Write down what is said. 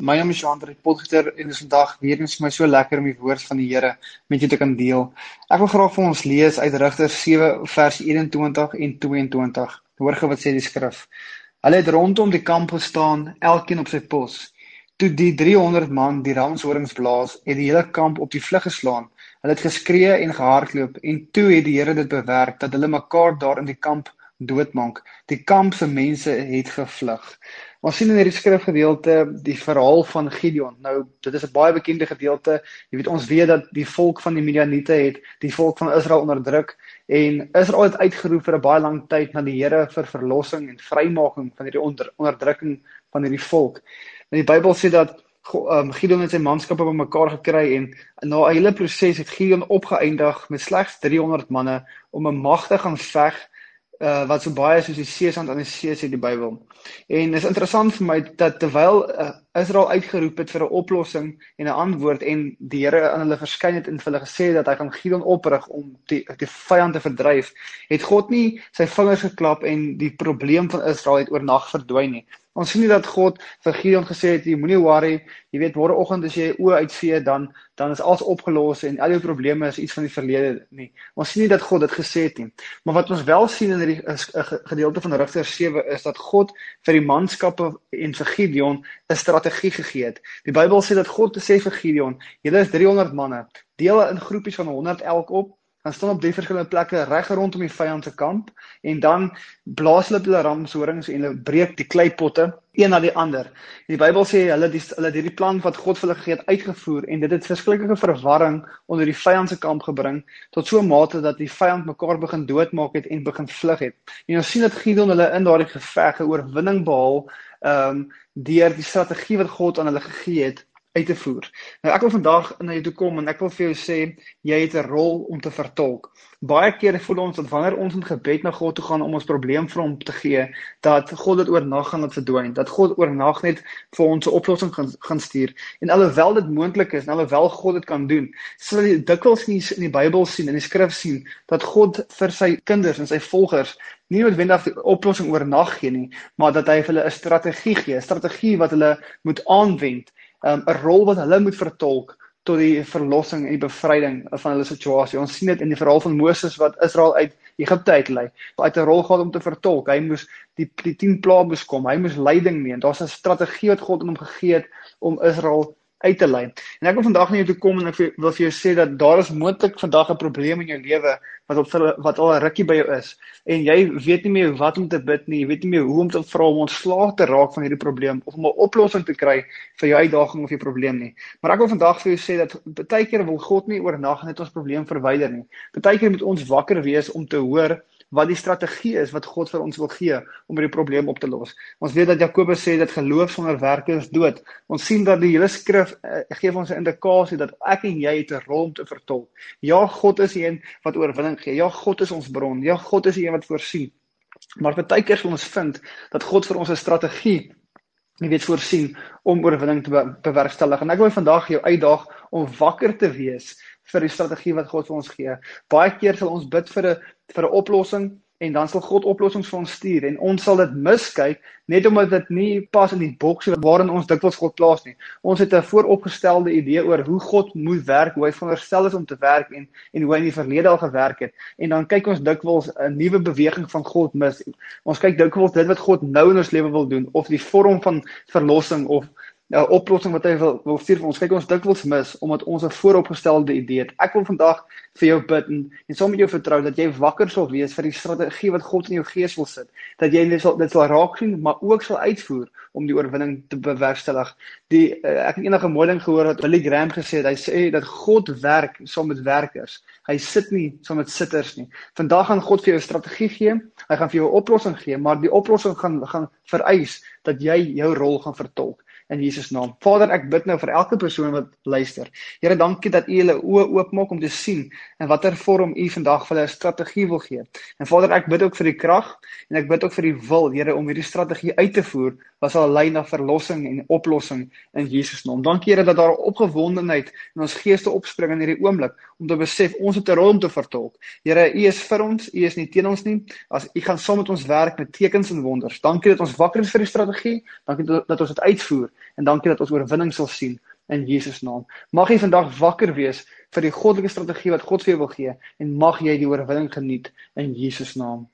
My naam is Johan Potgieter en dis vandag weer eens vir my so lekker om die woord van die Here met julle te kan deel. Ek wil graag vir ons lees uit Rigters 7 vers 21 en 22. Hoor gou wat sê die skrif. Hulle het rondom die kamp gestaan, elkeen op sy pos. Toe die 300 man die ramshorings blaas, het die hele kamp op die vlug geslaan. Hulle het geskree en gehardloop en toe het die Here dit bewerk dat hulle mekaar daar in die kamp doodmaak. Die kamp se mense het gevlug. Ons sien in hierdie skrifgedeelte die verhaal van Gideon. Nou, dit is 'n baie bekende gedeelte. Jy weet ons weet dat die volk van die Midianiete het die volk van Israel onderdruk en Israel het uitgeroep vir 'n baie lang tyd na die Here vir verlossing en vrymaking van hierdie onder, onderdrukking van hierdie volk. Nou die Bybel sê dat um, Gideon en sy manskappe bymekaar gekry en na 'n hele proses het Gideon opgeëindig met slegs 300 manne om 'n magtige gaan veg uh, wat so baie soos die seesand aan die see sê die Bybel. En is interessant vir my dat terwyl uh, Israel uitgeroep het vir 'n oplossing en 'n antwoord en die Here aan hulle verskyn het en vir hulle gesê dat hy gaan Gideon oprig om die die vyand te verdryf, het God nie sy vingers geklap en die probleem van Israel het oornag verdwyn nie. Ons sien nie dat God vir Gideon gesê het jy moenie worry, jy weet môreoggend as jy oë uitvee dan dan is alles opgelos en al jou probleme is iets van die verlede nie. Ons sien nie dat God dit gesê het nie. Maar wat ons wel sien in hierdie gedeelte van Rigters 7 is dat God vir die manskappe en vir Gideon 'n strategie gegee het. Die Bybel sê dat God sê vir Gideon, julle is 300 manne, deel in groepies van 100 elk op gaan staan op drie verskillende plekke reg rondom die vyand se kamp en dan blaas hulle hulle ramshorings en hulle breek die kleipotte een na die ander. Die Bybel sê hulle die hulle het hierdie plan wat God vir hulle gegee het uitgevoer en dit het verskriklike verwarring onder die vyand se kamp gebring tot so 'n mate dat die vyand mekaar begin doodmaak het en begin vlug het. En ons sien dat Gideon hulle in daardie geveg 'n oorwinning behaal ehm um, deur die strategie wat God aan hulle gegee het uit te voer. Nou ek wil vandag na jou toe kom en ek wil vir jou sê jy het 'n rol om te vertolk. Baie kere voel ons dat wanneer ons in gebed na God toe gaan om ons probleem vir hom te gee, dat God dit oornag gaan laat verdwyn, dat God oornag net vir ons 'n oplossing gaan gaan stuur. En alhoewel dit moontlik is alhoewel God dit kan doen, sal jy dikwels nie in die Bybel sien en in die skrif sien dat God vir sy kinders en sy volgers nie noodwendig die oplossing oornag gee nie, maar dat hy vir hulle 'n strategie gee, 'n strategie wat hulle moet aanwend um, 'n rol wat hulle moet vertolk tot die verlossing en die bevryding van hulle situasie. Ons sien dit in die verhaal van Moses wat Israel uit Egipte uitlei. Hy het 'n rol gehad om te vertolk. Hy moes die die 10 plaae beskom. Hy moes leiding neem. Daar's 'n strategie wat God aan hom gegee het om Israel uit te lei. En ek wil vandag net toe kom en ek wil vir jou sê dat daar is moontlik vandag 'n probleem in jou lewe wat op wat al 'n rukkie by jou is en jy weet nie meer wat om te bid nie, jy weet nie meer hoe om te vra om ontslae te raak van hierdie probleem of om 'n oplossing te kry vir jou uitdaging of jou probleem nie. Maar ek wil vandag vir jou sê dat baie keer wil God nie oornag net ons probleem verwyder nie. Baie keer moet ons wakker wees om te hoor wat die strategie is wat God vir ons wil gee om hierdie probleem op te los. Ons weet dat Jakobus sê dat geloof sonder werke is dood. Ons sien dat die hele skrif uh, gee ons 'n indikasie dat ek en jy het 'n rol om te vertolk. Ja, God is die een wat oorwinning gee. Ja, God is ons bron. Ja, God is die een wat voorsien. Maar baie keer sal ons vind dat God vir ons 'n strategie nie weet voorsien om oorwinning te be bewerkstellig. En ek wil vandag jou uitdaag om wakker te wees vir die strategie wat God vir ons gee. Baie keer sal ons bid vir 'n vir 'n oplossing en dan sal God oplossings vir ons stuur en ons sal dit miskyk net omdat dit nie pas in die boks waarin ons dikwels God plaas nie. Ons het 'n vooropgestelde idee oor hoe God moet werk, hoe hy veronderstel is om te werk en en hoe hy in die verlede al gewerk het. En dan kyk ons dikwels 'n nuwe beweging van God mis. Ons kyk dikwels dit wat God nou in ons lewe wil doen of die vorm van verlossing of 'n nou, oplossing wat hy wil wil stuur vir ons. Kyk ons dikwels mis omdat ons 'n vooropgestelde idee het. Ek wil vandag vir jou bid en, en saam met jou vertrou dat jy wakker sal wees vir die strategie wat God in jou gees wil sit. Dat jy dit sal dit sal raak sien, maar ook sal uitvoer om die oorwinning te bewerkstellig. Die uh, ek het eendag 'n mooi ding gehoor wat Billy Graham gesê het. Hy sê dat God werk saam met werkers. Hy sit nie saam met sitters nie. Vandag gaan God vir jou 'n strategie gee. Hy gaan vir jou 'n oplossing gee, maar die oplossing gaan gaan vereis dat jy jou rol gaan vertolk in Jesus naam. Vader, ek bid nou vir elke persoon wat luister. Here, dankie dat U hulle oë oopmaak om te sien in watter vorm U vandag vir hulle 'n strategie wil gee. En Vader, ek bid ook vir die krag en ek bid ook vir die wil, Here, om hierdie strategie uit te voer wat sal lei na verlossing en oplossing in Jesus naam. Dankie Here dat daar opgewondenheid in ons geeste opspring in hierdie oomblik om te besef ons het 'n rol om te vertolk. Here, U is vir ons, U is nie teen ons nie. As U gaan saam met ons werk met tekens en wonders. Dankie dat ons wakker is vir die strategie. Dankie dat ons dit uitvoer En dankie dat ons oorwinning sal sien in Jesus naam. Mag jy vandag wakker wees vir die goddelike strategie wat God vir jou wil gee en mag jy die oorwinning geniet in Jesus naam.